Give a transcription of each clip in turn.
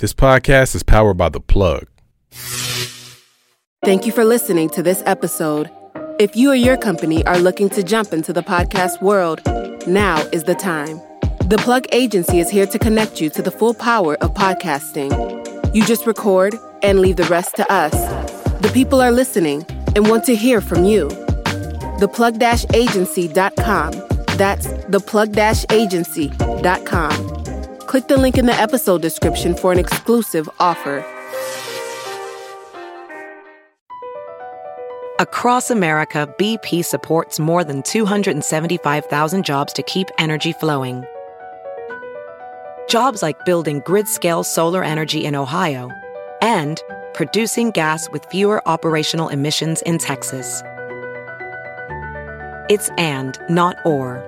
This podcast is powered by The Plug. Thank you for listening to this episode. If you or your company are looking to jump into the podcast world, now is the time. The Plug Agency is here to connect you to the full power of podcasting. You just record and leave the rest to us. The people are listening and want to hear from you. Theplug-agency.com. That's theplug-agency.com. Click the link in the episode description for an exclusive offer. Across America, BP supports more than 275,000 jobs to keep energy flowing. Jobs like building grid-scale solar energy in Ohio and producing gas with fewer operational emissions in Texas. It's and, not or.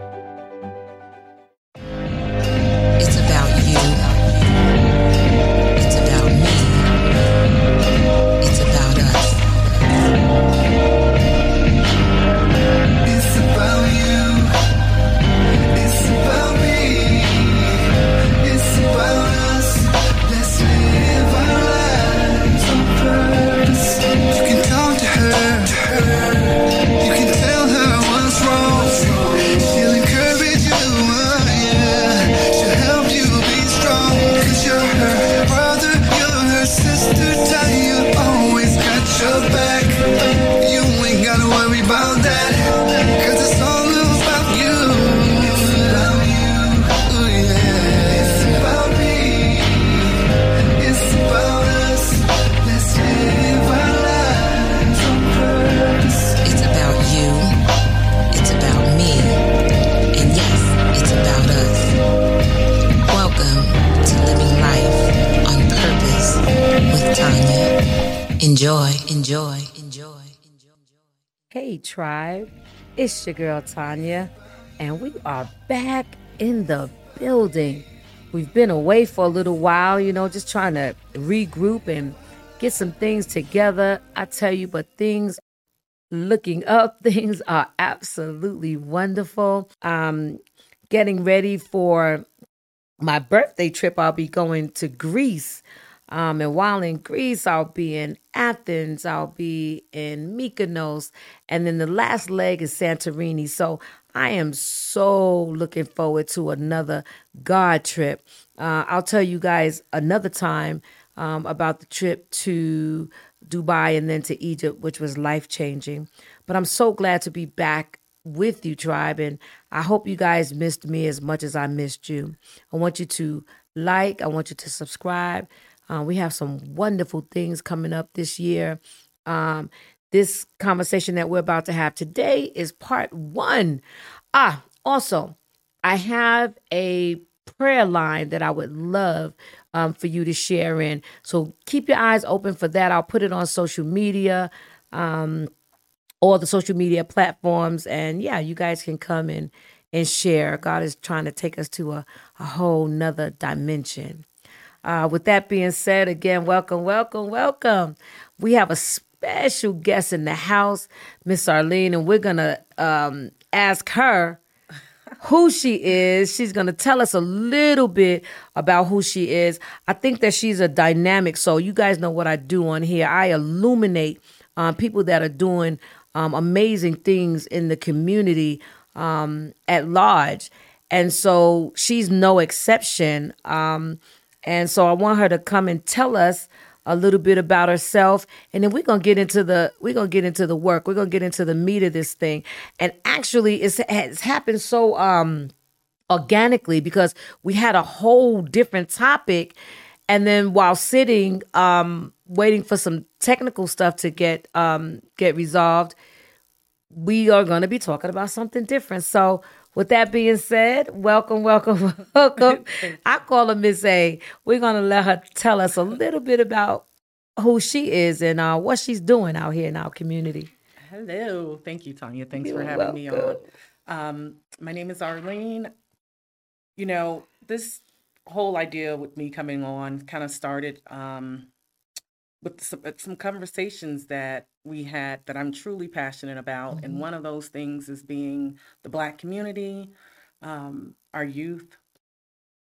Enjoy, enjoy. Hey, tribe, it's your girl Tonya, and we are back in the building. We've been away for a little while, you know, just trying to regroup and get some things together. I tell you, but things looking up, things are absolutely wonderful. Um, getting ready for my birthday trip, I'll be going to Greece. Um, and while in Greece, I'll be in Athens, I'll be in Mykonos, and then the last leg is Santorini. So I am so looking forward to another God trip. Uh, I'll tell you guys another time um, about the trip to Dubai and then to Egypt, which was life changing. But I'm so glad to be back with you, tribe, and I hope you guys missed me as much as I missed you. I want you to like, I want you to subscribe. Uh, we have some wonderful things coming up this year. Um, this conversation that we're about to have today is part one. Ah, also, I have a prayer line that I would love um, for you to share in. So keep your eyes open for that. I'll put it on social media, um, all the social media platforms, and yeah, you guys can come and and share. God is trying to take us to a, a whole nother dimension. Uh, with that being said, again, welcome, welcome, welcome. We have a special guest in the house, Miss Arlene, and we're gonna um, ask her who she is. She's going to tell us a little bit about who she is. I think that she's a dynamic. So, you guys know what I do on here. I illuminate um, people that are doing um, amazing things in the community um, at large. And so, she's no exception. Um, and so, I want her to come and tell us a little bit about herself and then we're gonna get into the we're gonna get into the work. We're gonna get into the meat of this thing. And actually it's, it's happened so um organically because we had a whole different topic and then while sitting um waiting for some technical stuff to get um get resolved we are to be talking about something different. So with that being said, welcome, welcome, welcome. I call her Miss A. We're gonna let her tell us a little bit about who she is and uh, what she's doing out here in our community. Hello. Thank you, Tonya. Thanks for You're having me on. Um, my name is Arlene. You know, this whole idea with me coming on kind of started um, with some, uh, some conversations that we had that I'm truly passionate about. And one of those things is being the Black community, um, our youth,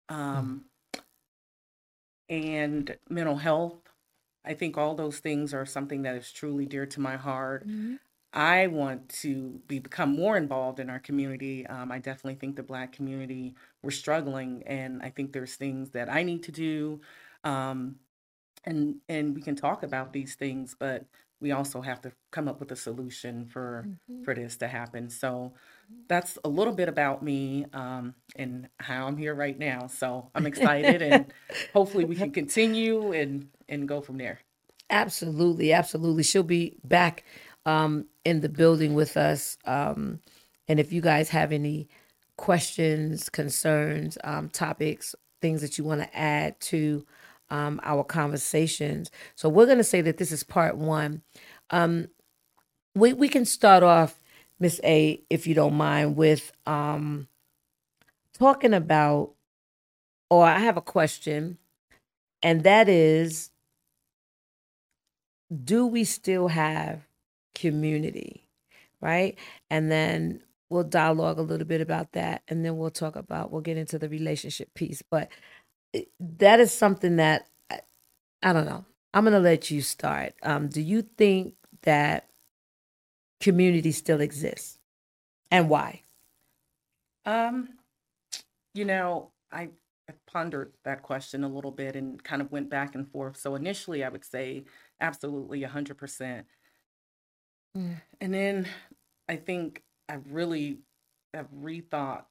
um, and mental health. I think all those things are something that is truly dear to my heart. I want to be, become more involved in our community. Um, I definitely think the Black community we're struggling, and I think there's things that I need to do, um, and and we can talk about these things, but we also have to come up with a solution for for this to happen. So that's a little bit about me um, and how I'm here right now. So I'm excited, and hopefully we can continue and and go from there. Absolutely, absolutely. She'll be back um, in the building with us. Um, and if you guys have any questions, concerns, um, topics, things that you want to add to um, our conversations, so we're going to say that this is part one. Um, we we can start off, Miss A, if you don't mind, with um, talking about, or I have a question, and that is do we still have community right? And then we'll dialogue a little bit about that and then we'll talk about we'll get into the relationship piece. But that is something that i, I don't know i'm going to let you start um, do you think that community still exists and why Um, you know, I, I pondered that question a little bit and kind of went back and forth. So initially, I would say absolutely 100%. Mm. And then I think I really have rethought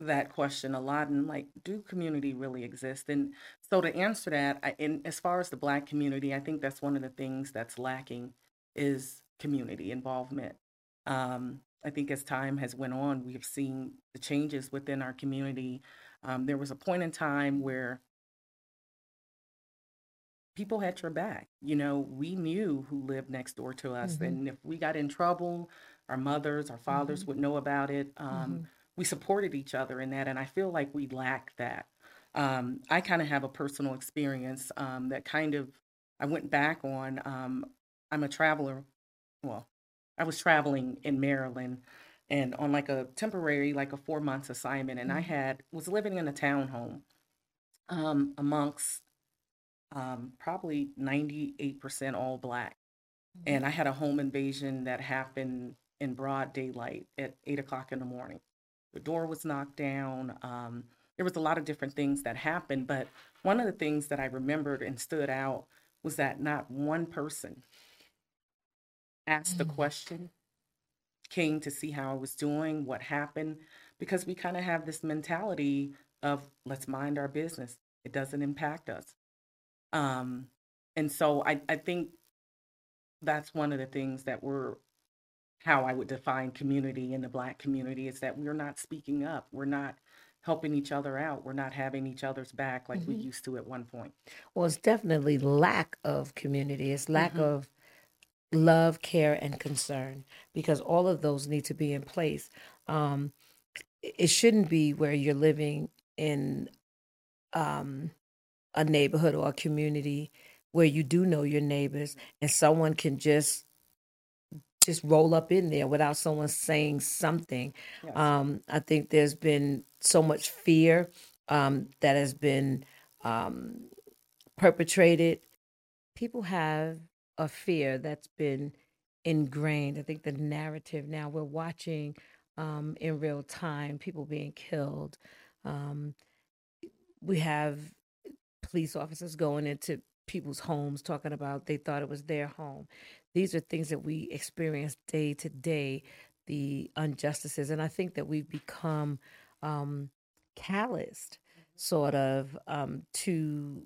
that question a lot and like, do community really exist? And so to answer that, I, and as far as the Black community, I think that's one of the things that's lacking is community involvement. Um, I think as time has went on, we have seen the changes within our community. Um, there was a point in time where people had your back. You know, we knew who lived next door to us, and if we got in trouble, our mothers, our fathers would know about it. Um, We supported each other in that, and I feel like we lack that. Um, I kind of have a personal experience um, that kind of I went back on. Um, I'm a traveler. Well, I was traveling in Maryland and on like a temporary, like a four months assignment, and I had was living in a townhome um, amongst um, probably 98% all black. And I had a home invasion that happened in broad daylight at eight o'clock in the morning. The door was knocked down. Um, there was a lot of different things that happened, but one of the things that I remembered and stood out was that not one person asked the question, came to see how I was doing, what happened, because we kind of have this mentality of let's mind our business. It doesn't impact us. Um, and so I, I think that's one of the things that we're how I would define community in the black community is that we're not speaking up. We're not helping each other out. We're not having each other's back like we used to at one point. Well, it's definitely lack of community. It's lack of love, care, and concern because all of those need to be in place. Um, it shouldn't be where you're living in um, a neighborhood or a community where you do know your neighbors and someone can just just roll up in there without someone saying something. Yes. Um, I think there's been so much fear um, that has been um, perpetrated. People have a fear that's been ingrained. I think the narrative now we're watching um, in real time people being killed. Um, we have police officers going into people's homes talking about they thought it was their home. These are things that we experience day to day, the injustices. And I think that we've become um, calloused sort of um, to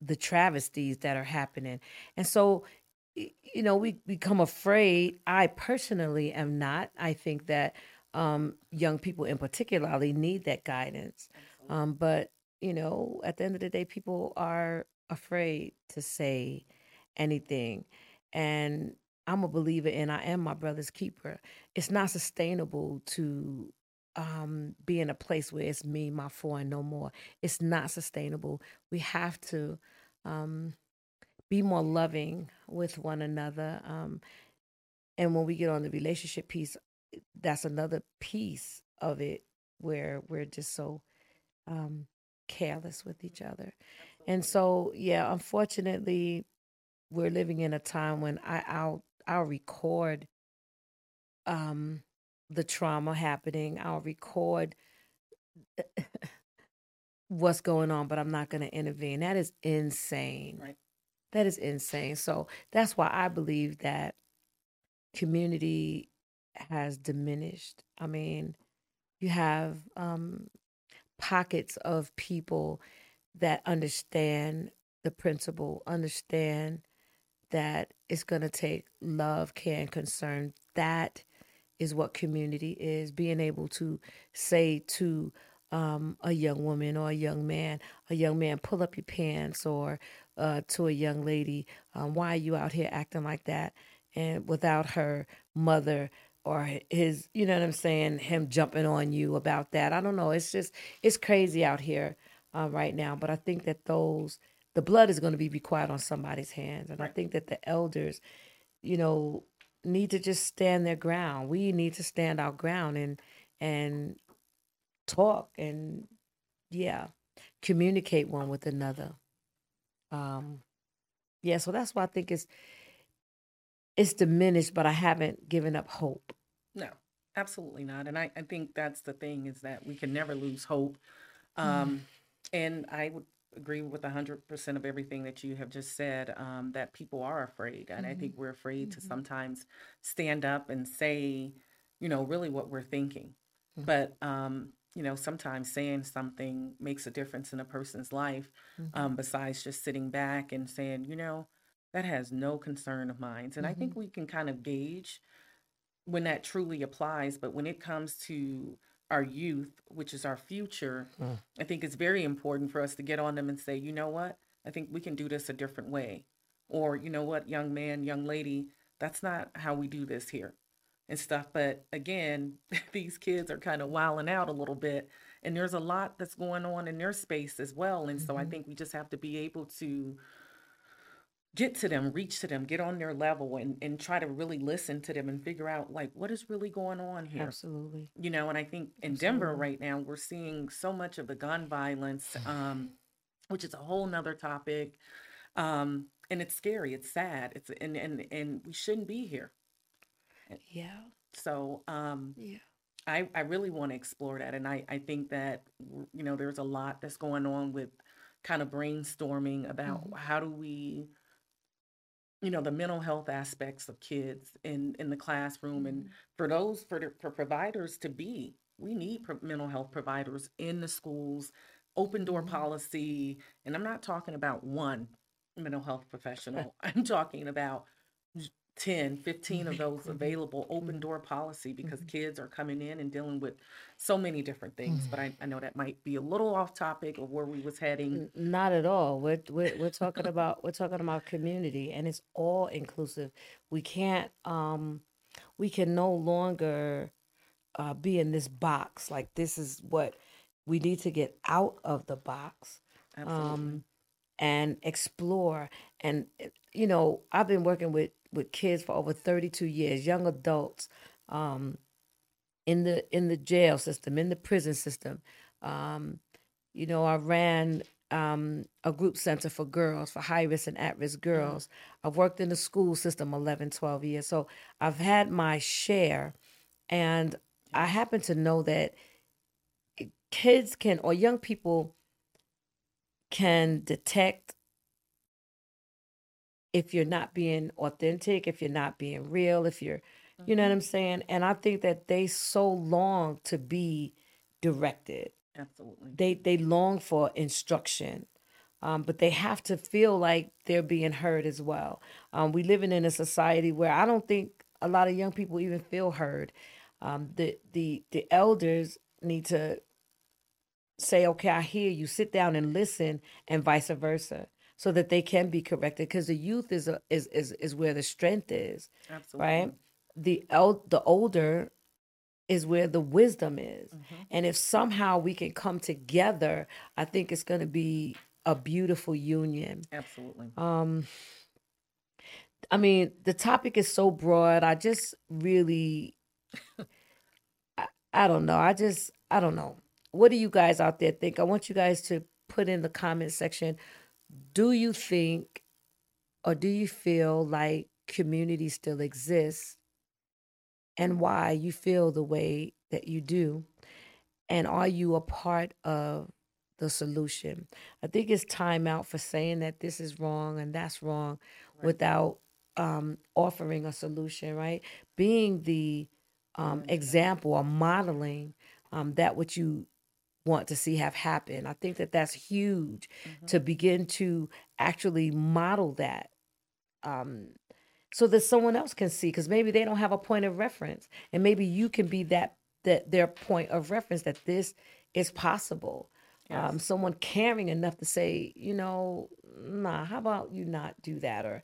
the travesties that are happening. And so, you know, we become afraid. I personally am not. I think that um, young people in particularly need that guidance. Um, but, you know, at the end of the day, people are afraid to say anything. And I'm a believer and I am my brother's keeper. It's not sustainable to um, be in a place where it's me, my four, and no more. It's not sustainable. We have to um, be more loving with one another. Um, and when we get on the relationship piece, that's another piece of it where we're just so um, careless with each other. And so, yeah, unfortunately, we're living in a time when I, I'll I'll record um, the trauma happening. I'll record what's going on, but I'm not going to intervene. That is insane. Right. That is insane. So that's why I believe that community has diminished. I mean, you have um, pockets of people that understand the principle, understand that it's going to take love, care, and concern. That is what community is being able to say to um, a young woman or a young man, a young man, pull up your pants, or uh, to a young lady, um, why are you out here acting like that? And without her mother or his, you know what I'm saying, him jumping on you about that. I don't know. It's just, it's crazy out here uh, right now. But I think that those, the blood is going to be required on somebody's hands. And I think that the elders, you know, need to just stand their ground. We need to stand our ground and, and talk and, yeah, communicate one with another. Um, yeah, so that's why I think it's, it's diminished, but I haven't given up hope. No, absolutely not. And I, I think that's the thing is that we can never lose hope. Um, and I would agree with 100% of everything that you have just said um, that people are afraid. And I think we're afraid to sometimes stand up and say, you know, really what we're thinking. But, um, you know, sometimes saying something makes a difference in a person's life um, besides just sitting back and saying, you know, that has no concern of mine. And I think we can kind of gauge when that truly applies. But when it comes to our youth, which is our future, mm. I think it's very important for us to get on them and say, you know what? I think we can do this a different way. Or, you know what, young man, young lady, that's not how we do this here and stuff. But again, these kids are kind of wilding out a little bit. And there's a lot that's going on in their space as well. And so I mm-hmm. think we just have to be able to get to them, reach to them, get on their level and, and try to really listen to them and figure out like what is really going on here. Absolutely. You know, and I think in Denver right now we're seeing so much of the gun violence, um, which is a whole nother topic. Um, and it's scary, it's sad, it's and and and we shouldn't be here. Yeah. So um Yeah. I, I really want to explore that. And I, I think that, you know, there's a lot that's going on with kind of brainstorming about how do we, you know, the mental health aspects of kids in, in the classroom. And mm-hmm. for those, for, the, for providers to be, we need pro- mental health providers in the schools, open door mm-hmm. policy. And I'm not talking about one mental health professional, I'm talking about 10, 15 of those available open door policy because kids are coming in and dealing with so many different things. But I, I know that might be a little off topic of where we was heading. Not at all. We're, we're we're talking about we're talking about community, and it's all inclusive. We can't um, we can no longer uh, be in this box. Like this is what we need to get out of the box. Um, and explore. And eh, you know, I've been working with with kids for over thirty two years, young adults. Um, in the in the jail system, in the prison system. Um, you know, I ran um, a group center for girls, for high risk and at risk girls. I've worked in the school system 11, 12 years. So I've had my share. And I happen to know that kids can, or young people can detect if you're not being authentic, if you're not being real, if you're, you know what I'm saying? And I think that they so long to be directed. Absolutely. They they long for instruction, um, but they have to feel like they're being heard as well. Um, we living in a society where I don't think a lot of young people even feel heard. Um, the the the elders need to say, okay, I hear you. Sit down and listen, and vice versa, so that they can be corrected. Because the youth is a, is is is where the strength is, Absolutely. right? The el- the older is where the wisdom is, and if somehow we can come together, I think it's going to be a beautiful union. Absolutely. Um, I mean, the topic is so broad. I just really, I, I don't know. I just, I don't know. What do you guys out there think? I want you guys to put in the comment section. Do you think, or do you feel like community still exists, and why you feel the way that you do, and are you a part of the solution? I think it's time out for saying that this is wrong and that's wrong without um, offering a solution, right? Being the um, example or modeling um, that what you want to see have happen. I think that that's huge to begin to actually model that um, so that someone else can see because maybe they don't have a point of reference and maybe you can be that that their point of reference that this is possible. Um, someone caring enough to say you know nah how about you not do that? Or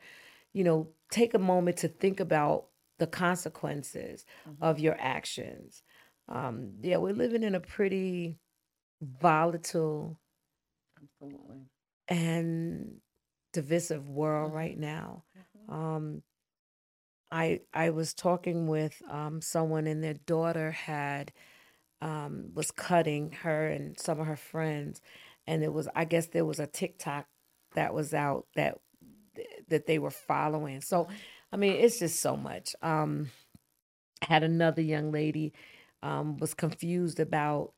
you know take a moment to think about the consequences of your actions. Um, yeah we're living in a pretty volatile Absolutely. and divisive world right now. Um, I I was talking with um, someone, and their daughter had um, was cutting her and some of her friends, and it was I guess there was a TikTok that was out that that they were following. So, I mean, it's just so much. Um, had another young lady um, was confused about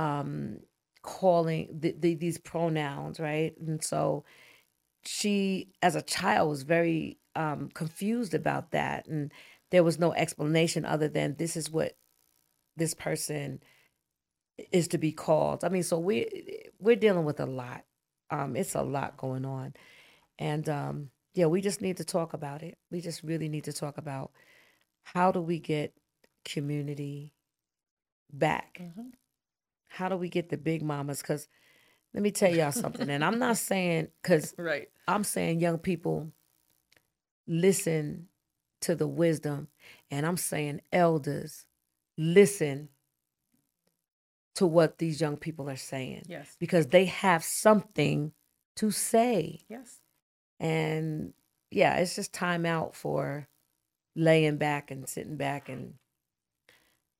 um, calling the, the, these pronouns, right? And so she, as a child, was very um, confused about that, and there was no explanation other than this is what this person is to be called. I mean, so we we're dealing with a lot. Um, it's a lot going on, and um, yeah, we just need to talk about it. We just really need to talk about how do we get community back. How do we get the big mamas? Because let me tell y'all something, and I'm not saying because Right. I'm saying young people listen to the wisdom, and I'm saying elders listen to what these young people are saying Yes. because they have something to say. Yes. And yeah, it's just time out for laying back and sitting back and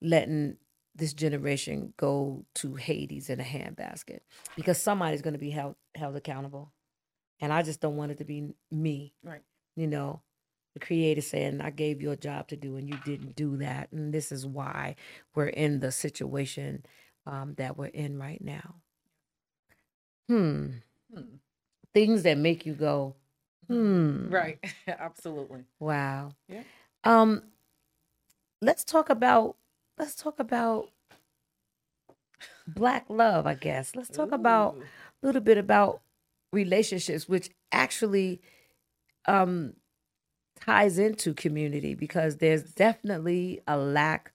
letting this generation go to Hades in a handbasket because somebody's going to be held held accountable. And I just don't want it to be me. Right. You know, the creator saying, I gave you a job to do and you didn't do that. And this is why we're in the situation um, that we're in right now. Hmm. Hmm. Things that make you go, hmm. Right. Absolutely. Wow. Yeah. Um, let's talk about let's talk about black love. I guess let's talk about a little bit about relationships, which actually um ties into community because there's definitely a lack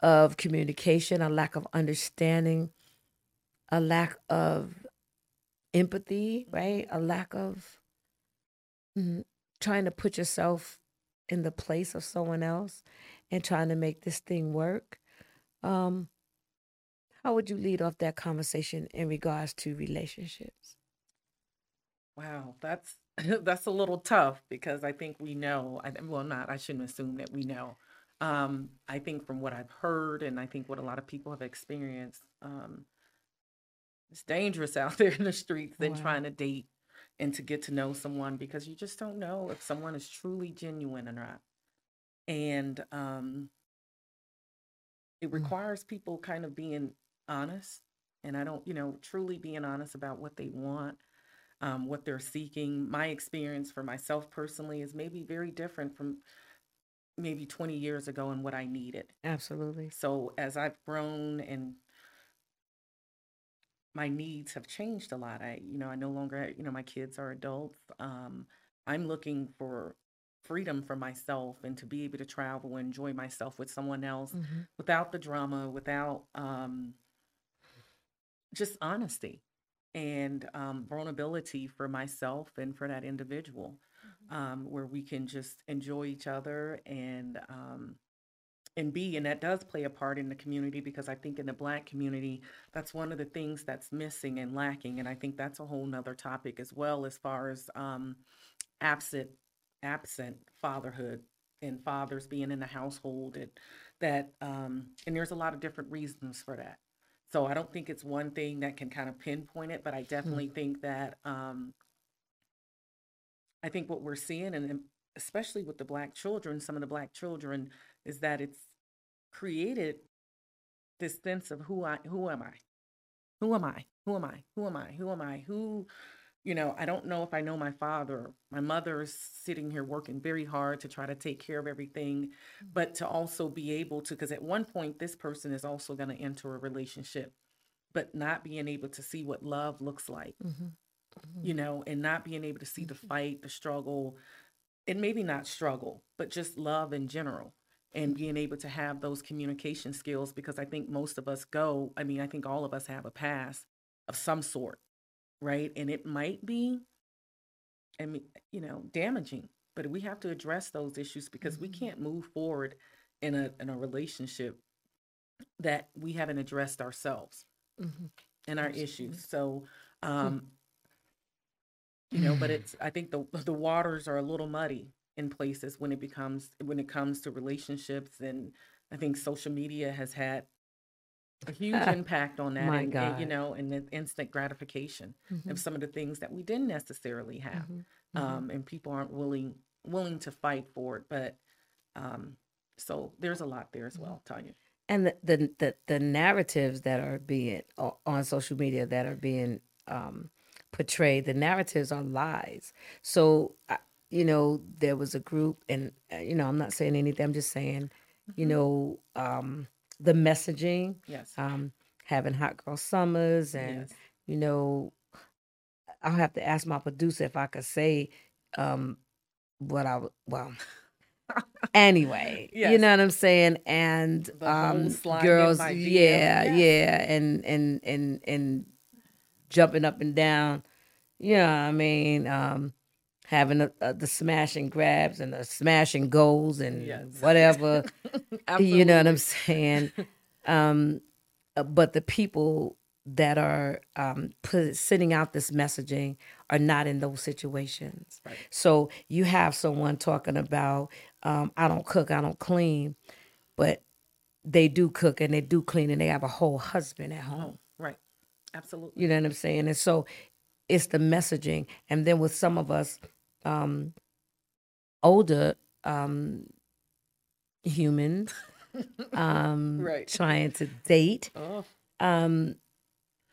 of communication, a lack of understanding, a lack of empathy, right? A lack of mm, trying to put yourself in the place of someone else and trying to make this thing work. Um, how would you lead off that conversation in regards to relationships? Wow, that's that's a little tough because I think we know. I, well, not. I shouldn't assume that we know. Um, I think from what I've heard, and I think what a lot of people have experienced, um, it's dangerous out there in the streets than Wow. trying to date and to get to know someone because you just don't know if someone is truly genuine or not. And um, it requires people kind of being honest, and I don't, you know, truly being honest about what they want um, what they're seeking. My experience for myself personally is maybe very different from maybe 20 years ago and what I needed. Absolutely. So as I've grown and my needs have changed a lot. I, you know, I no longer, you know, my kids are adults. Um, I'm looking for freedom for myself and to be able to travel and enjoy myself with someone else without the drama, without um, just honesty and um, vulnerability for myself and for that individual, um, where we can just enjoy each other and um, and be, and that does play a part in the community because I think in the Black community, that's one of the things that's missing and lacking, and I think that's a whole nother topic as well as far as um, absent absent fatherhood and fathers being in the household and that um and there's a lot of different reasons for that. So i don't think it's one thing that can kind of pinpoint it but i definitely think that um i think what we're seeing and especially with the black children some of the black children is that it's created this sense of who i who am i? Who am i? Who am i? Who am i? Who am i? Who you know i don't know if i know my father. My mother is sitting here working very hard to try to take care of everything mm. but to also be able to because at one point this person is also going to enter a relationship but not being able to see what love looks like mm-hmm. Mm-hmm. you know and not being able to see the mm-hmm. fight the struggle and maybe not struggle but just love in general and being able to have those communication skills because i think most of us go i mean i think all of us have a past of some sort right? And it might be i mean you know damaging but we have to address those issues because we mm-hmm. can't move forward in a in a relationship that we haven't addressed ourselves mm-hmm. and our issues. So um hmm. you know but it's i think the the waters are a little muddy in places when it becomes when it comes to relationships and i think social media has had a huge impact on that My and, and, you know and the instant gratification of some of the things that we didn't necessarily have Mm-hmm. um and people aren't willing willing to fight for it but um so there's a lot there as well Tonya. And the, the the the narratives that are being on social media that are being um portrayed the narratives are lies. So I- you know there was a group and uh, you know i'm not saying anything i'm just saying you know um the messaging yes. um having hot girl summers and Yes. you know i'll have to ask my producer if i could say um what i well anyway you know what i'm saying? And um girls DM, yeah yeah and and and and jumping up and down you know what i mean? Um having the, uh, the smashing grabs and the smashing goals and Yes. whatever you know what I'm saying? um, uh, but the people that are um, put, sending out this messaging are not in those situations. Right. So you have someone talking about, um, I don't cook, I don't clean, but they do cook and they do clean and they have a whole husband at home. oh right absolutely You know what I'm saying? And so it's the messaging. And then with some of us um, older um, humans um, Right. trying to date, oh um,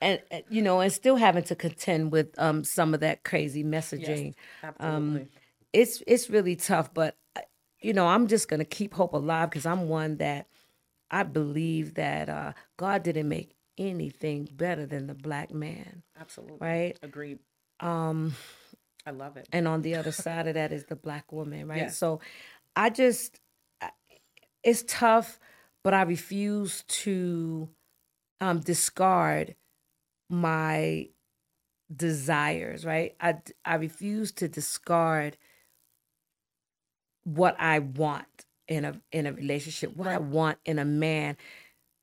and you know, and still having to contend with um, some of that crazy messaging. absolutely It's it's really tough, but uh, you know, I'm just gonna keep hope alive because I'm one that I believe that uh, God didn't make anything better than the black man, absolutely right? agreed Um, i love it and on the other side of that is the black woman, right? Yes. So I just, it's tough, but I refuse to um, discard my desires, right? I, I refuse to discard what I want in a in a relationship, what I want in a man,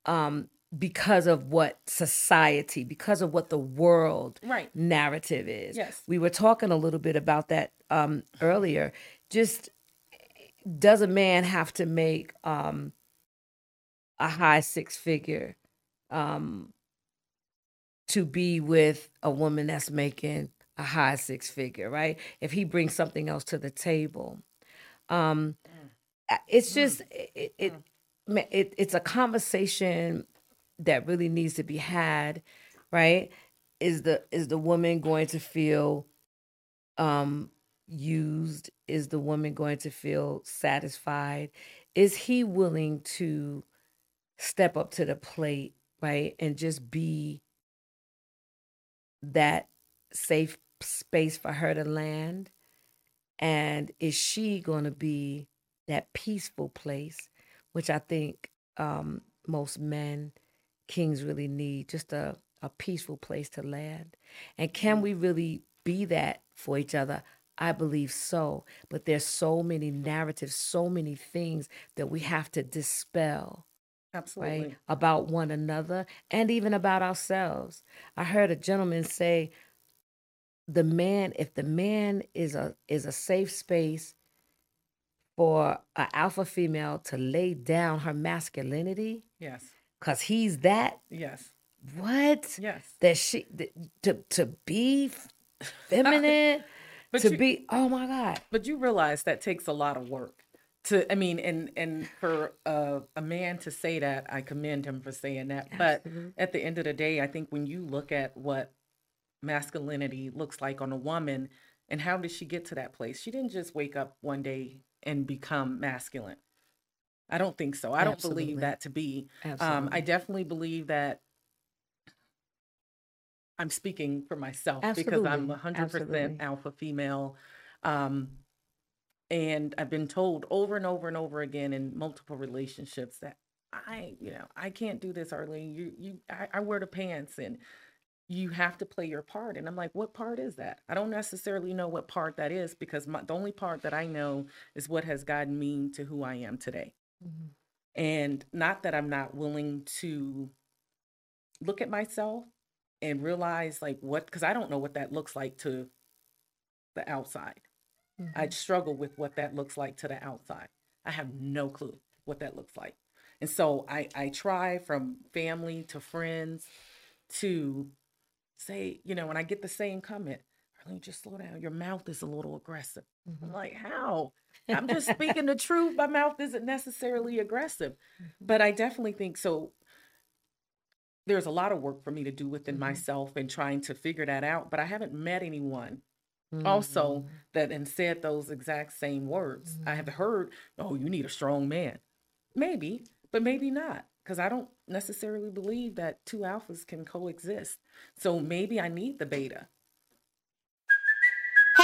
um, because of what society, because of what the world Right. narrative is. Yes. We were talking a little bit about that um, earlier. Just does a man have to make um, a high six figure um, to be with a woman that's making a high six figure, right? If he brings something else to the table, um, Mm. it's just it, it, ma- it it's a conversation that really needs to be had, right? Is the is the woman going to feel um used? Is the woman going to feel satisfied? Is he willing to step up to the plate, right? And just be that safe space for her to land? And is she going to be that peaceful place, which I think um, most men, kings really need, just a, a peaceful place to land? And can mm. we really be that for each other? I believe so. But there's so many narratives, so many things that we have to dispel absolutely right about one another and even about ourselves i heard a gentleman say the man if the man is a is a safe space for an alpha female to lay down her masculinity Yes. Because he's that Yes. what Yes. that she th- to to be feminine But to you- be oh my god But you realize that takes a lot of work. To I mean, and and for a, a man to say that, I commend him for saying that. But at the end of the day, I think when you look at what masculinity looks like on a woman, and how did she get to that place? She didn't just wake up one day and become masculine. I don't think so. I don't believe that to be. Um, I definitely believe that. I'm speaking for myself because I'm 100% Absolutely. alpha female. Um, and I've been told over and over and over again in multiple relationships that I, you know, I can't do this, Arlene. You, you, I, I wear the pants, and you have to play your part. And I'm like, what part is that? I don't necessarily know what part that is because my, the only part that I know is what has gotten me to who I am today. Mm-hmm. And not that I'm not willing to look at myself and realize like what, because I don't know what that looks like to the outside. I mm-hmm. struggle with what that looks like to the outside. I have no clue what that looks like. And so I, I try from family to friends to say, you know, when I get the same comment, Arlene, just slow down. Your mouth is a little aggressive. I'm mm-hmm. like, how? I'm just speaking the truth. My mouth isn't necessarily aggressive. Mm-hmm. But I definitely think so. There's a lot of work for me to do within mm-hmm. myself and trying to figure that out. But I haven't met anyone also mm-hmm. that and said those exact same words. I have heard, oh, you need a strong man. Maybe, but maybe not. Because I don't necessarily believe that two alphas can coexist. So maybe I need the beta.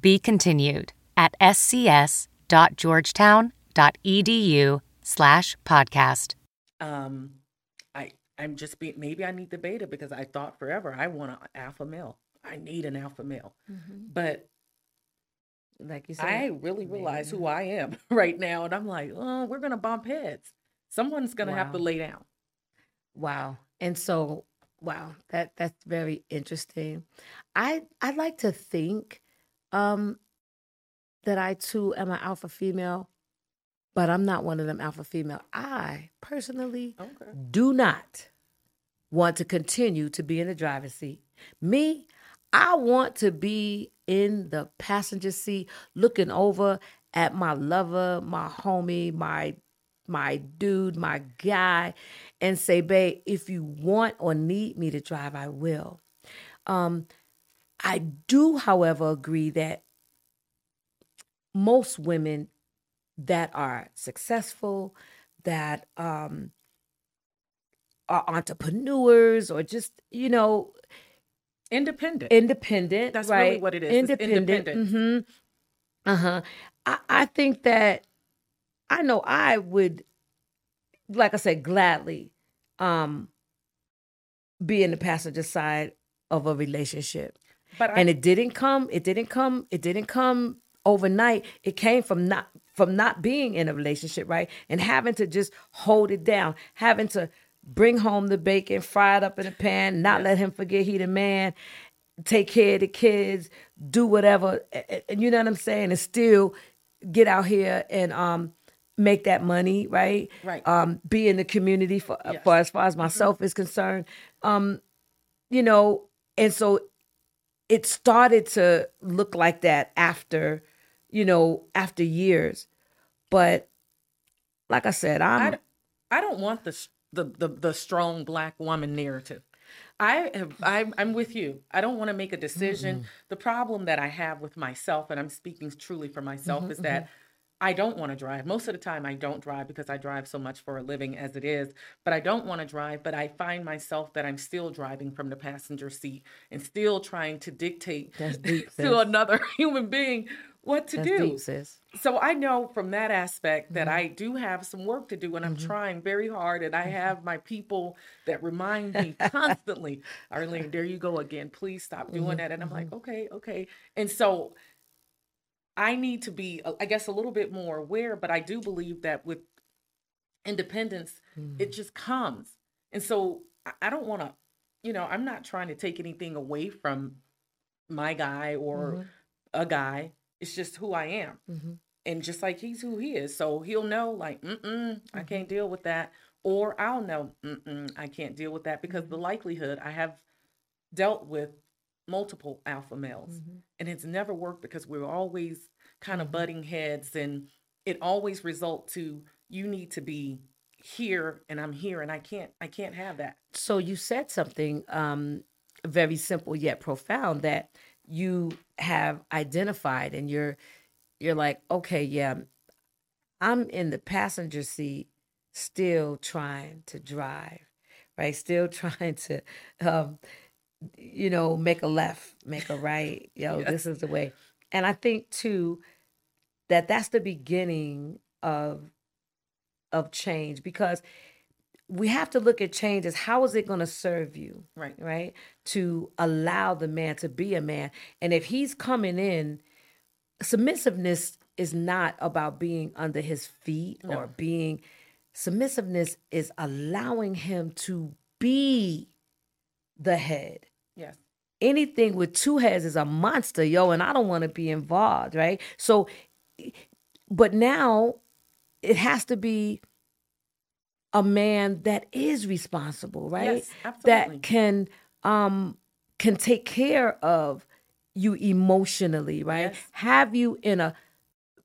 Be continued at scs.georgetown.edu slash podcast. Um, I I'm just being maybe I need the beta because I thought forever I want an alpha male. I need an alpha male. But like you said I really realize who I am right now, and I'm like, oh, we're gonna bump heads. Someone's gonna have to lay down. Wow. And so, wow, that that's very interesting. I I like to think um that I too am an alpha female, but I'm not one of them alpha female. I personally Okay. do not want to continue to be in the driver's seat. Me, I want to be in the passenger seat looking over at my lover, my homie, my my dude, my guy, and say, babe, if you want or need me to drive, I will. Um, I do, however, agree that most women that are successful, that um, are entrepreneurs, or just you know Independent. independent. That's right? really what it is. Independent. independent. hmm Uh huh. I, I think that I know I would, like I said, gladly um be in the passenger side of a relationship. But I, and it didn't come. It didn't come. It didn't come overnight it came from not from not being in a relationship, right? And having to just hold it down, having to bring home the bacon, fry it up in a pan, not let him forget he the man, take care of the kids, do whatever, and you know what I'm saying, and still get out here and um make that money, right? Right. Um, be in the community for Yes. for as far as myself is concerned. Um, you know, and so it started to look like that after, you know, after years. But like I said, I, I'm d- I don't want the, the the the strong black woman narrative. I have I'm, I'm with you. I don't want to make a decision. The problem that I have with myself, and I'm speaking truly for myself, mm-hmm, is mm-hmm. that I don't want to drive. Most of the time, I don't drive because I drive so much for a living as it is. But I don't want to drive. But I find myself that I'm still driving from the passenger seat and still trying to dictate deep, to another human being what to That's do deep, sis. so I know from that aspect that Mm-hmm. I do have some work to do and I'm trying very hard and I have my people that remind me constantly, Alreen, there you go again. Please stop doing Mm-hmm. that. And I'm like, okay, okay. And so I need to be, uh, I guess, a little bit more aware, but I do believe that with independence, Mm-hmm. it just comes. And so I- don't want to, you know, I'm not trying to take anything away from my guy or Mm-hmm. a guy. It's just who I am and just like he's who he is so he'll know like mm-mm i can't deal with that or i'll know mm-mm i can't deal with that because the likelihood i have dealt with multiple alpha males. And it's never worked because we're always kind of butting heads and it always result to you need to be here and i'm here and i can't i can't have that. So you said something um very simple yet profound that you have identified and you're you're like okay yeah i'm in the passenger seat still trying to drive right? Still trying to um you know make a left make a right. Yo this is the way. And i think too that that's the beginning of of change because we have to look at change as how is it going to serve you Right. right to allow the man to be a man. And if he's coming in submissiveness is not about being under his feet or being submissiveness is allowing him to be the head yes anything with two heads is a monster, yo, and I don't want to be involved, right? So, but now it has to be a man that is responsible, right? Yes, absolutely. That can um can take care of you emotionally, right? Yes. Have you in a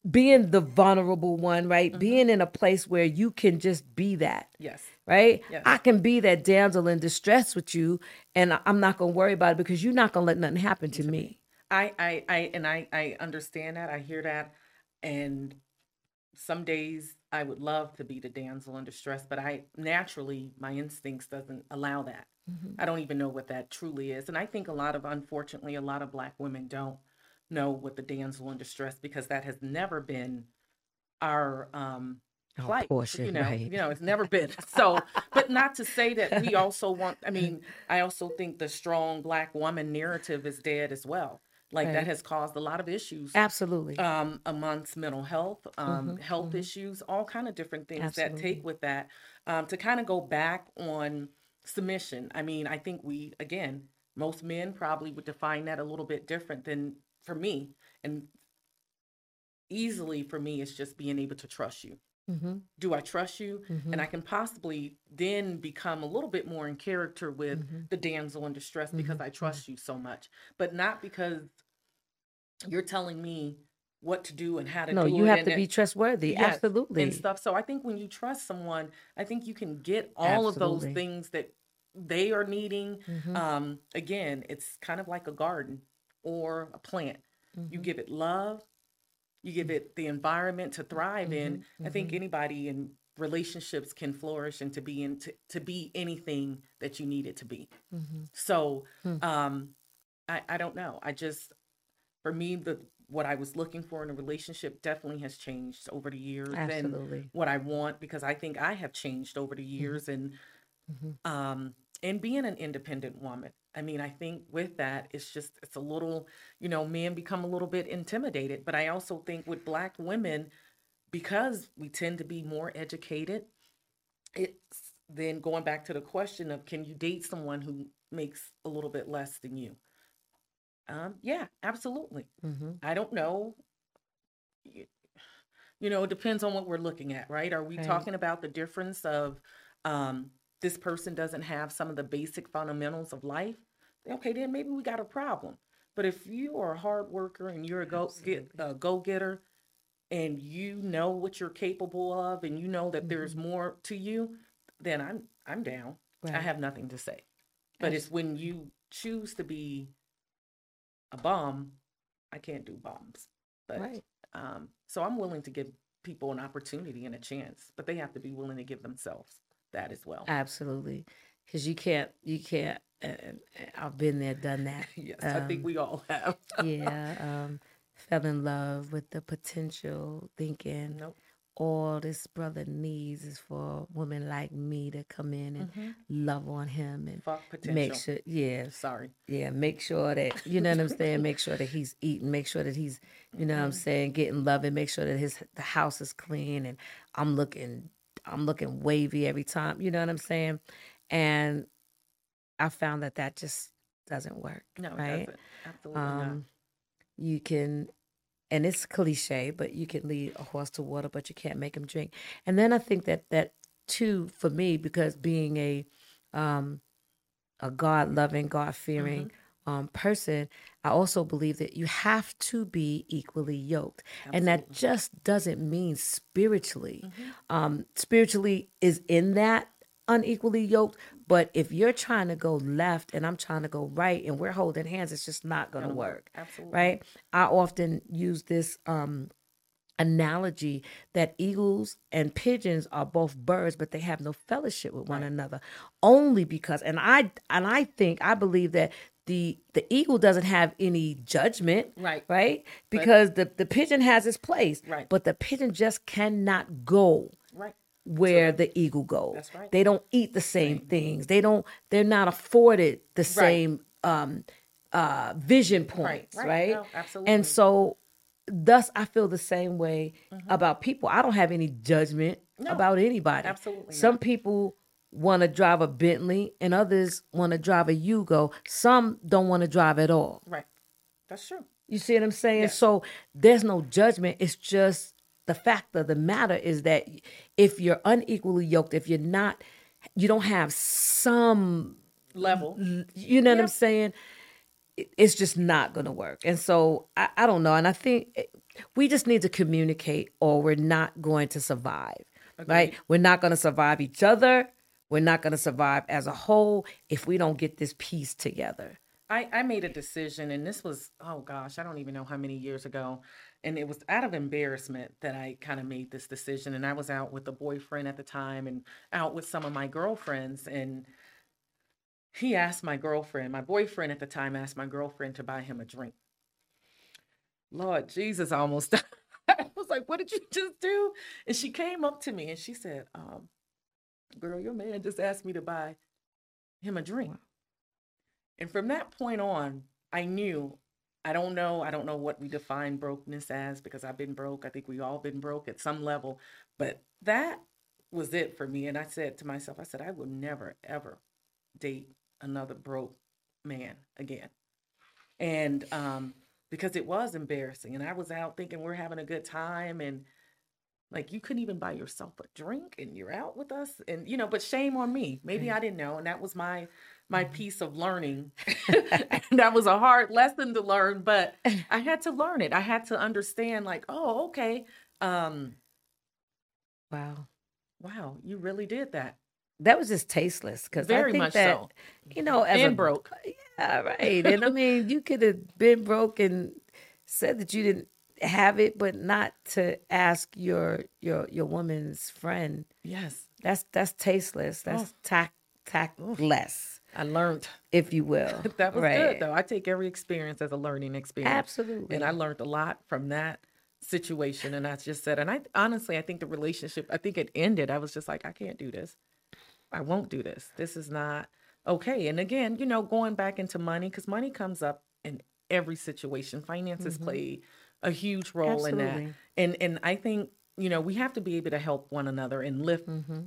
being the vulnerable one, right? Mm-hmm. Being in a place where you can just be that yes right? Yes. I can be that damsel in distress with you, and I'm not gonna worry about it because you're not gonna let nothing happen to me. I, I, I, and I, I understand that. I hear that, and some days I would love to be the damsel in distress, but I naturally my instincts doesn't allow that. I don't even know what that truly is, and I think a lot of, unfortunately, a lot of Black women don't know what the damsel in distress because that has never been our um Oh, plight. Portia, you know, right. you know, it's never been. So, but not to say that we also want. I mean, I also think the strong Black woman narrative is dead as well. Like Right. that has caused a lot of issues Absolutely. um, amongst mental health, um, health issues, all kind of different things that take with that. Um, to kind of go back on submission. I mean, I think we again, most men probably would define that a little bit different than for me, and easily for me, it's just being able to trust you. Mhm. Do I trust you? And I can possibly then become a little bit more in character with Mm-hmm. the damsel in distress because I trust you so much, but not because you're telling me what to do and how to no, do it. you have to it- be trustworthy. Yes, Absolutely. and stuff. So I think when you trust someone, I think you can get all of those things that they are needing. Mm-hmm. Um, again, it's kind of like a garden or a plant. Mm-hmm. You give it love, you give it the environment to thrive in. Mm-hmm. I think anybody in relationships can flourish and to be in to, to be anything that you need it to be. Mm-hmm. So Hmm. um I, I don't know. I just for me the what I was looking for in a relationship definitely has changed over the years Absolutely. and what I want because I think I have changed over the Mm-hmm. years and um and being an independent woman I mean, I think with that, it's just, it's a little, you know, men become a little bit intimidated. But I also think with Black women, because we tend to be more educated, it's then going back to the question of can you date someone who makes a little bit less than you? Um, yeah, absolutely. Mm-hmm. I don't know. You, know, it depends on what we're looking at, right? Are we Right. talking about the difference of um, this person doesn't have some of the basic fundamentals of life? Okay, then maybe we got a problem. But if you are a hard worker and you're a go get a go getter, and you know what you're capable of, and you know that there's more to you, then I'm I'm down. I have nothing to say. But it's when you choose to be a bomb, I can't do bombs. But Right. um, so I'm willing to give people an opportunity and a chance, but they have to be willing to give themselves that as well. Absolutely, because you can't, you can't. Uh, I've been there, done that. yes, I think Um, we all have. yeah, um, fell in love with the potential, thinking Nope. all this brother needs is for a woman like me to come in and Mhm. love on him and make sure, yeah, Sorry. yeah, make sure that you know what I'm saying. Make sure that he's eating. Make sure that he's, you know what I'm saying, getting love and make sure that his the house is clean and I'm looking, I'm looking wavy every time. You know what I'm saying? And I found that that just doesn't work. No, it right? doesn't. Absolutely not. Um, you can, and it's cliche, but you can lead a horse to water, but you can't make him drink. And then I think that that too for me because being a um, a God loving, God fearing um, person, I also believe that you have to be equally yoked, and that just doesn't mean spiritually. Um, spiritually is in that unequally yoked, but if you're trying to go left and I'm trying to go right, and we're holding hands, it's just not going to work. Absolutely. Right? I often use this um, analogy that eagles and pigeons are both birds but they have no fellowship with one another only because and i and i think i believe that the the eagle doesn't have any judgment Right. right because the the pigeon has its place Right. but the pigeon just cannot go Right. where the eagle goes That's right. they don't eat the same things they don't they're not afforded the same um uh vision points right. right, No, absolutely. and so thus i feel the same way Mm-hmm. about people i don't have any judgment No, about anybody absolutely some not. people want to drive a bentley and others want to drive a yugo some don't want to drive at all Right. That's true. you see what i'm saying so there's no judgment it's just the fact of the matter is that if you're unequally yoked if you're not you don't have some Level. you know what I'm saying? It's just not going to work. And so I, I don't know. And I think eh, we just need to communicate or we're not going to survive, right? We're not going to survive each other. We're not going to survive as a whole if we don't get this piece together. I, I made a decision, and this was, oh gosh, I don't even know how many years ago. And it was out of embarrassment that I kind of made this decision. And I was out with a boyfriend at the time and out with some of my girlfriends. And he asked my girlfriend, my boyfriend at the time asked my girlfriend to buy him a drink. Lord Jesus, I almost I was like, what did you just do? And she came up to me and she said, um, girl, your man just asked me to buy him a drink. And from that point on, I knew, I don't know, I don't know what we define brokenness as because I've been broke. I think we've all been broke at some level, but that was it for me. And I said to myself, I said, I will never, ever date another broke man again. And um, because it was embarrassing. And I was out thinking we're having a good time and like you couldn't even buy yourself a drink and you're out with us and you know but shame on me maybe i didn't know and that was my my piece of learning and that was a hard lesson to learn but i had to learn it i had to understand like oh okay um Wow. wow you really did that That was just tasteless because I Very think much that, so. you know, as And a, broke. Yeah, right. and I mean, you could have been broke and said that you didn't have it, but not to ask your your your woman's friend. yes That's that's tasteless. That's Oh. tact tactless, i learned if you will. that was right. good though i take every experience as a learning experience Absolutely. and i learned a lot from that situation and i just said and i honestly i think the relationship i think it ended i was just like i can't do this i won't do this this is not okay. And again, you know, going back into money because money comes up in every situation. Finances Mhm. play a huge role in that, Absolutely. and and I think you know we have to be able to help one another and lift Mm-hmm.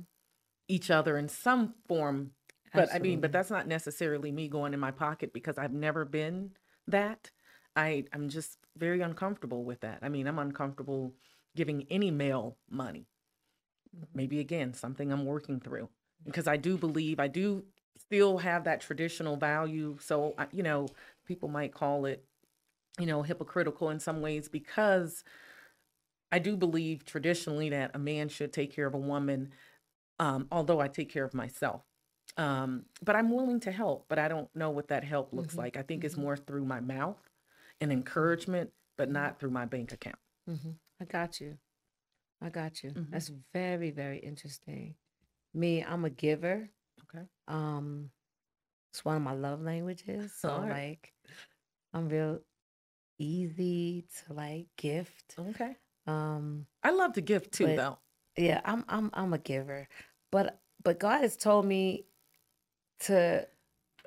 each other in some form. But I mean, but that's not necessarily me going in my pocket because I've never been that. I I'm just very uncomfortable with that. I mean, I'm uncomfortable giving any male money. Maybe again, something I'm working through because I do believe I do still have that traditional value. So, I- you know, people might call it, you know, hypocritical in some ways because I do believe traditionally that a man should take care of a woman, um, although I take care of myself. Um, but I'm willing to help, but I don't know what that help looks Mhm. like. I think it's more through my mouth and encouragement, but not through my bank account. Mm-hmm. I got you. I got you. Mhm. That's very, very interesting. Me, I'm a giver. Okay. Um, it's one of my love languages. So right. like, I'm real easy to like gift. Okay. Um, I love to give too, but- though. Yeah, I'm I'm I'm a giver, but but God has told me to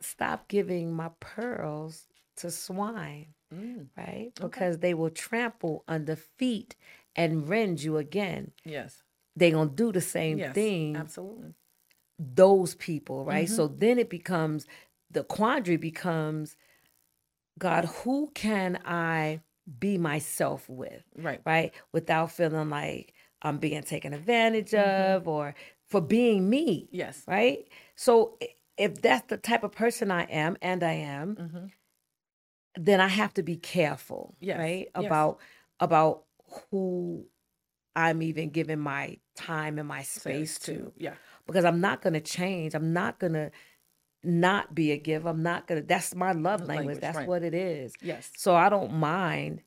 stop giving my pearls to swine, Mm, right? Because they will trample under feet and rend you again. yes. They gonna do the same yes. thing. Absolutely. Those people, right? Mhm. So then it becomes the quandary becomes, God, who can I be myself with? Right. right? Without feeling like I'm being taken advantage Mm-hmm. of or for being me, Yes. right? So i- if that's the type of person I am, and I am, Mhm. then I have to be careful, Yes, right? yes. About about who I'm even giving my time and my space to, Yeah. because I'm not going to change. I'm not going to not be a giver. I'm not going to. That's my love language. Language, That's right. what it is. Yes. So I don't mind,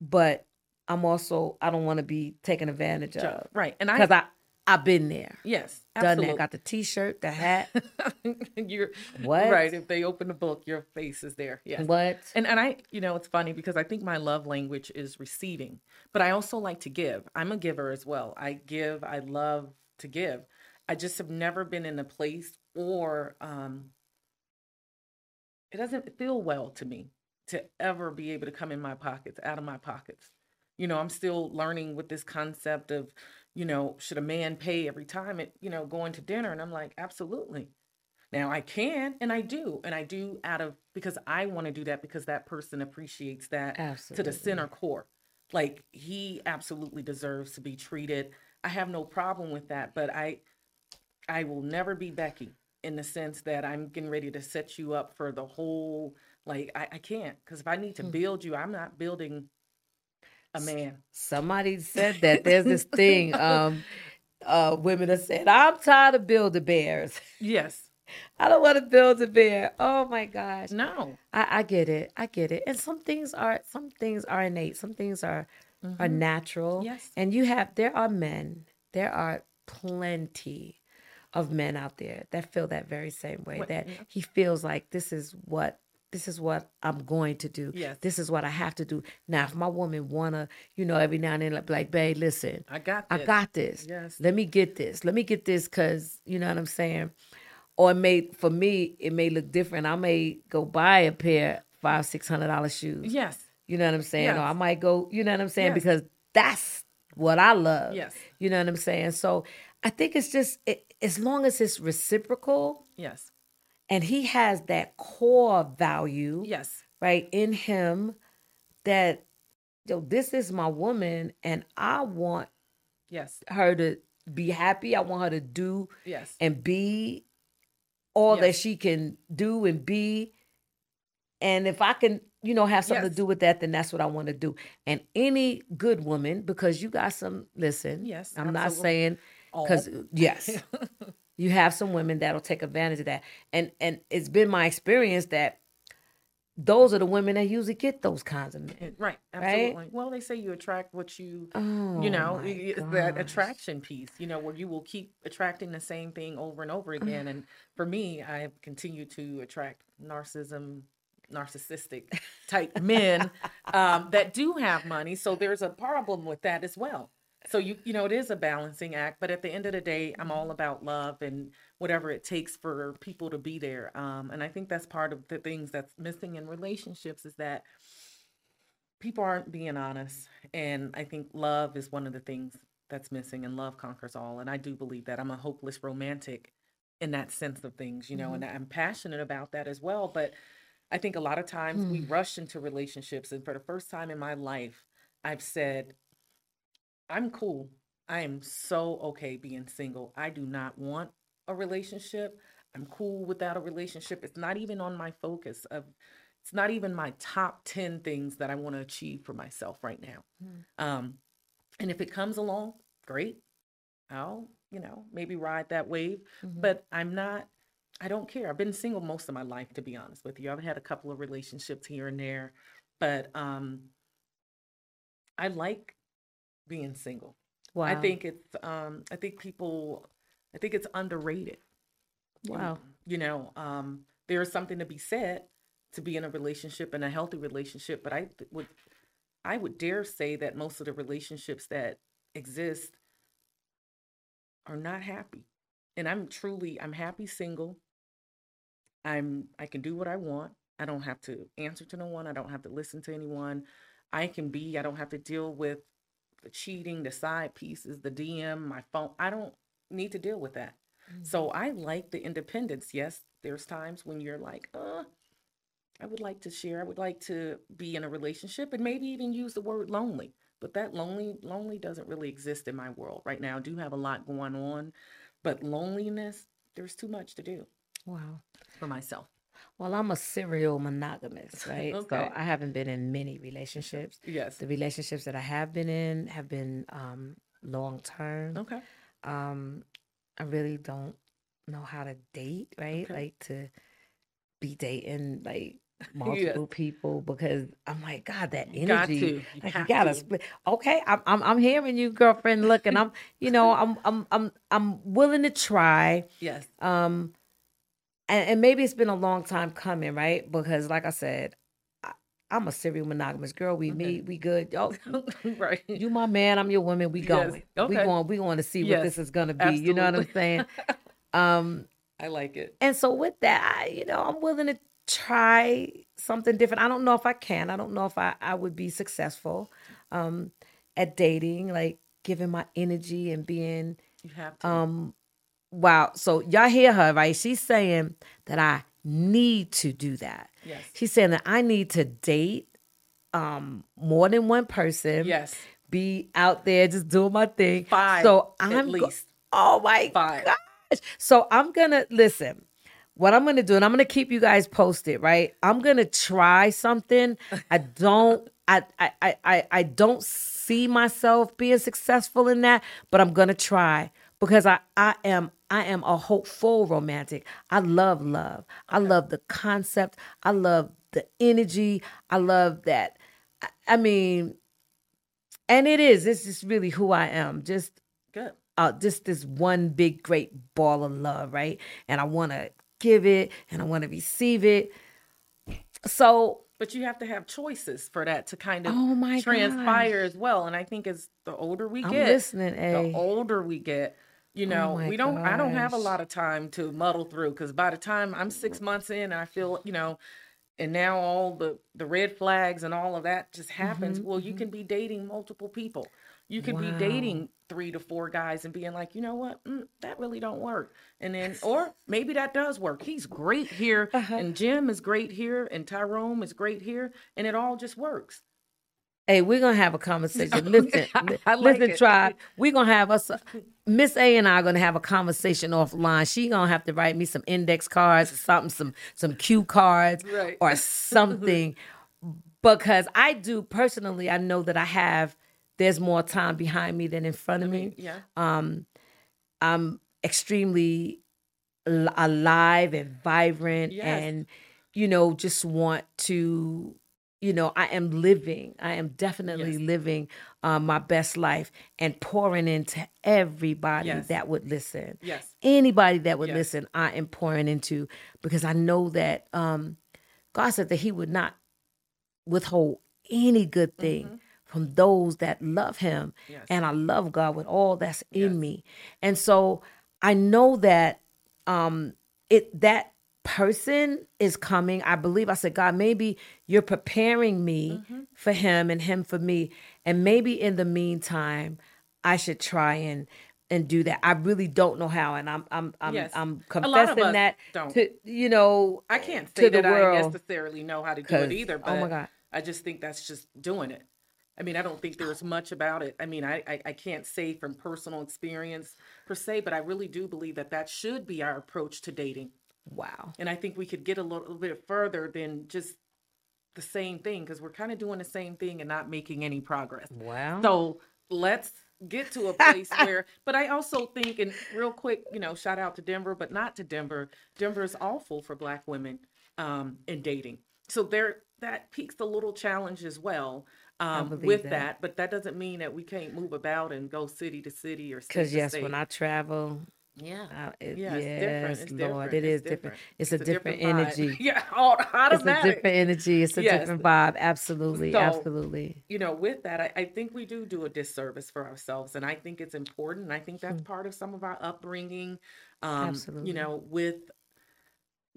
but I'm also I don't want to be taken advantage of. right. And I- because I I've been there. Yes. Done that. Got the T-shirt, the hat. You're What? right. If they open the book, your face is there. Yes. What? And and I, you know, it's funny because I think my love language is receiving, but I also like to give. I'm a giver as well. I give. I love to give. I just have never been in a place or um it doesn't feel well to me to ever be able to come in my pockets, out of my pockets. You know, I'm still learning with this concept of, you know, should a man pay every time it, you know, going to dinner? And I'm like, absolutely. Now I can and I do. And I do out of because I want to do that because that person appreciates that to the center core. Like he absolutely deserves to be treated. I have no problem with that, but I I will never be Becky in the sense that I'm getting ready to set you up for the whole like I, I can't because if I need to Hmm. build you, I'm not building a man. Somebody said that. There's this thing. Um, uh, women are saying, "I'm tired of builder bears. Yes. I don't want to build a bear." Oh my gosh. No. I, I get it. I get it. And some things are some things are innate. Some things are are Mhm. natural. Yes. And you have there are men. There are plenty of men out there that feel that very same way. What- that he feels like this is what this is what I'm going to do. Yes. This is what I have to do. Now, if my woman wanna, you know, every now and then, like, like babe, listen, I got I this. got this. Yes. Let me get this. Let me get this because you know what I'm saying. Or it may for me, it may look different. I may go buy a pair five, six hundred dollar shoes. Yes. You know what I'm saying? Or I might go, you know what I'm saying? Yes. Because that's what I love. Yes. You know what I'm saying? So I think it's just it, as long as it's reciprocal Yes. And he has that core value, Yes. right, in him that yo, this is my woman and I want Yes. her to be happy. I want her to do Yes. and be all that she can do and be. And if I can, you know, have something Yes. to do with that, then that's what I want to do. And any good woman, because you got some, listen, Yes, I'm not saying, because, uh, yes, you have some women that'll take advantage of that. And and it's been my experience that those are the women that usually get those kinds of men. Right. Right? Absolutely. Well, they say you attract what you, Oh, you know, my i- i- that attraction piece, you know, where you will keep attracting the same thing over and over again. and for me, I have continued to attract narcissism, narcissistic type men um, that do have money. So there's a problem with that as well. So you you know it is a balancing act, but at the end of the day, I'm all about love and whatever it takes for people to be there. Um, and I think that's part of the things that's missing in relationships is that people aren't being honest, and I think love is one of the things that's missing, and love conquers all. And I do believe that I'm a hopeless romantic in that sense of things, you know, and I'm passionate about that as well. But I think a lot of times we Hmm. rush into relationships, and for the first time in my life, I've said, I'm cool. I am so okay being single. I do not want a relationship. I'm cool without a relationship. It's not even on my focus of it's not even my top 10 things that I want to achieve for myself right now. Um and if it comes along, great. I'll, you know, maybe ride that wave, but I'm not I don't care. I've been single most of my life to be honest with you. I've had a couple of relationships here and there, but um I like being single. I think it's um I think people I think it's underrated. Wow. You know, um there is something to be said to be in a relationship and a healthy relationship, but I would I would dare say that most of the relationships that exist are not happy. And I'm truly I'm happy single. I'm I can do what I want. I don't have to answer to no one. I don't have to listen to anyone. I can be, I don't have to deal with the cheating, the side pieces, the DM, my phone. I don't need to deal with that. So I like the independence. Yes, there's times when you're like, uh, I would like to share. I would like to be in a relationship and maybe even use the word lonely. But that lonely lonely doesn't really exist in my world right now. I do have a lot going on, but loneliness, there's too much to do Wow. for myself. Well, I'm a serial monogamist, right? Okay. So I haven't been in many relationships. Yes. The relationships that I have been in have been um, long term. Okay. Um, I really don't know how to date, right? Okay. Like to be dating like multiple people because I'm like, God, that You got energy. to. You Like you gotta to. split. Okay, I'm, I'm I'm hearing you, girlfriend. Look, and I'm, you know, I'm I'm I'm I'm willing to try. Yes. Um, and, and maybe it's been a long time coming, right? Because, like I said, I, I'm a serial monogamous girl. We meet, we good. Oh, right. you my man, I'm your woman. We Yes, going. We going. We going to see what this is gonna be. You know what I'm saying? um, I like it. and so with that, I, you know, I'm willing to try something different. I don't know if I can. I don't know if I, I would be successful um, at dating, like giving my energy and being You have to. um wow. So y'all hear her, right? She's saying that I need to do that. Yes. She's saying that I need to date um more than one person. Yes. Be out there just doing my thing. Five, So I'm go- least. oh my Five. gosh. So I'm gonna listen. What I'm gonna do, and I'm gonna keep you guys posted, right? I'm gonna try something. I don't I I I I, I don't see myself being successful in that, but I'm gonna try because I I am I am a hopeful romantic. I love love. I love the concept. I love the energy. I love that. I, I mean, and it is. It's just really who I am. Just Good. uh, just this one big great ball of love, right? And I want to give it and I want to receive it. So But you have to have choices for that to kind of Oh my transpire as well. And I think as the older we I'm get, listening, A. the older we get, you Oh know, my we don't. I don't have a lot of time to muddle through because by the time I'm six months in, I feel, you know, and now all the the red flags and all of that just happens. Mm-hmm, Well, you can be dating multiple people. You could be dating three to four guys and being like, you know what, mm, that really don't work. And then, or maybe that does work. He's great here, Uh-huh. and Jim is great here, and Tyrone is great here, and it all just works. Hey, we're gonna have a conversation. Listen, I like listen, it. tribe. We're gonna have us. Miss A and I are gonna have a conversation offline. She gonna have to write me some index cards or something, some some cue cards Right. or something, because I do personally. I know that I have. There's more time behind me than in front of me. Yeah. Um, I'm extremely alive and vibrant, Yes. and you know, just want to you know, I am living. I am definitely Yes. living um, my best life and pouring into everybody Yes. that would listen. Yes. Anybody that would Yes. listen, I am pouring into because I know that um, God said that He would not withhold any good thing Mm-hmm. from those that love him. And I love God with all that's in me. And so I know that um it that person is coming. I believe I said, God, maybe you're preparing me Mm-hmm. for him and him for me. And maybe in the meantime, I should try and and do that. I really don't know how, and I'm I'm I'm Yes. I'm A lot of confessing that don't. to you know I can't say that I necessarily know how to do it either, but oh my God. I just think that's just doing it. I mean, I don't think there's much about it. I mean, I, I I can't say from personal experience per se, but I really do believe that that should be our approach to dating. Wow. And I think we could get a little bit further than just the same thing because we're kind of doing the same thing and not making any progress. Wow. So let's get to a place where, but I also think, and real quick, you know, shout out to Denver, but not to Denver. Denver is awful for Black women um, in dating. So there, that piques a little challenge as well um, with that. that. But that doesn't mean that we can't move about and go city to city or state Because yes, state. when I travel, yeah, uh, it, Yeah, yes, different. It's Lord, different. it It's different. different. It's, It's a a different, different energy. Yeah, all it's a different energy. It's a Yes. different vibe. Absolutely, So, absolutely. you know, with that, I, I think we do do a disservice for ourselves, and I think it's important. I think that's part of some of our upbringing. Um, Absolutely. You know, with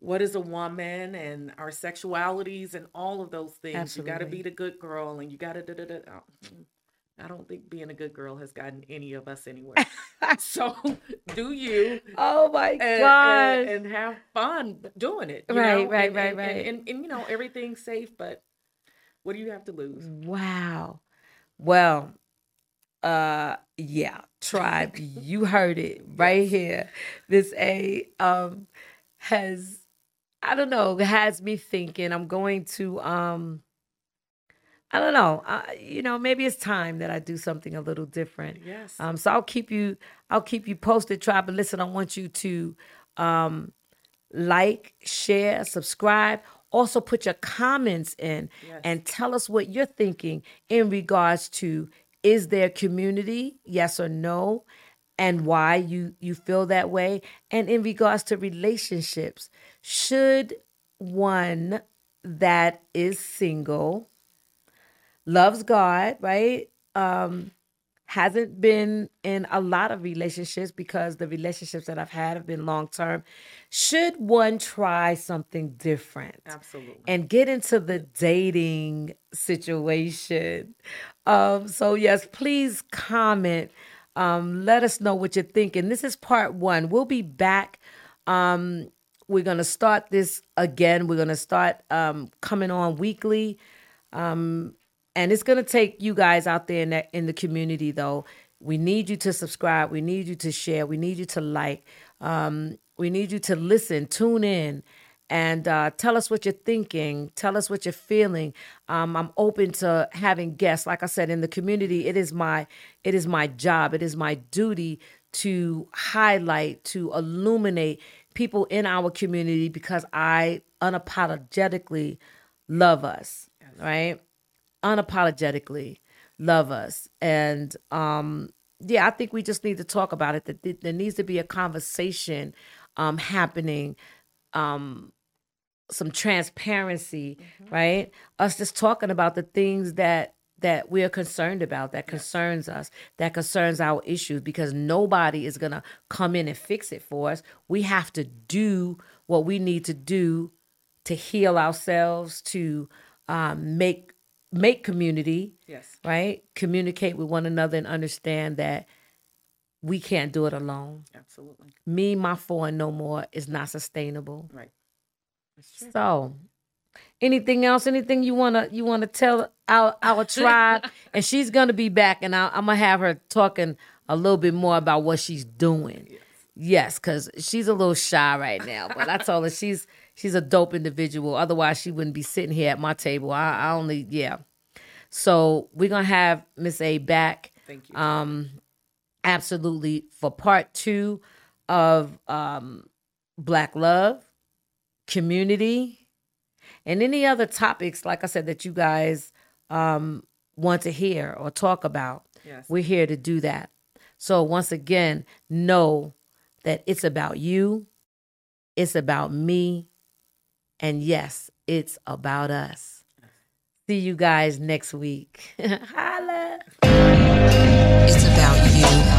what is a woman and our sexualities and all of those things. You got to be the good girl, and you got to. Da, da, da, oh, mm, I don't think being a good girl has gotten any of us anywhere. so, do you? Oh my and, God. and, and have fun doing it. Right, know? right, And- right, and- right. And, and, and, you know, everything's safe, but what do you have to lose? Wow. Well, uh yeah, tribe, you heard it right here. Miss A um has I don't know, has me thinking I'm going to um I don't know. Uh, you know, maybe it's time that I do something a little different. Yes. Um, so I'll keep you, I'll keep you posted, tribe. But listen, I want you to um, like, share, subscribe. Also, put your comments in Yes. and tell us what you're thinking in regards to is there community, yes or no, and why you you feel that way, and in regards to relationships, should one that is single loves God, right? Um, hasn't been in a lot of relationships because the relationships that I've had have been long term. Should one try something different? Absolutely. And get into the dating situation. Um, so yes, please comment. Um, let us know what you're thinking. This is part one. We'll be back. Um, we're gonna start this again. We're gonna start um, coming on weekly. Um, and it's gonna take you guys out there in that in the community though. We need you to subscribe. We need you to share. We need you to like. Um, we need you to listen, tune in, and uh, tell us what you're thinking. Tell us what you're feeling. Um, I'm open to having guests. Like I said, in the community, it is my it is my job. It is my duty to highlight, to illuminate people in our community because I unapologetically love us. Right unapologetically love us. And um yeah i think we just need to talk about it that there needs to be a conversation um happening um some transparency right? Us just talking about the things that that we're concerned about that concerns us that concerns our issues because nobody is going to come in and fix it for us. We have to do what we need to do to heal ourselves to um, make make community Yes. right? Communicate with one another and understand that we can't do it alone. Absolutely. me my four and no more is not sustainable. Right. So anything else? Anything you want to you want to tell our our tribe? And she's gonna be back and I, i'm gonna have her talking a little bit more about what she's doing. Yes. Because she's a little shy right now but i told her she's she's a dope individual. Otherwise she wouldn't be sitting here at my table. I, I only yeah. So we're gonna have miss a back Thank you. um absolutely for part two of um black love community and any other topics like i said that you guys um want to hear or talk about. Yes. we're here to do that. So once again know that it's about you. It's about me and yes, it's about us. See you guys next week. Holla. It's about you.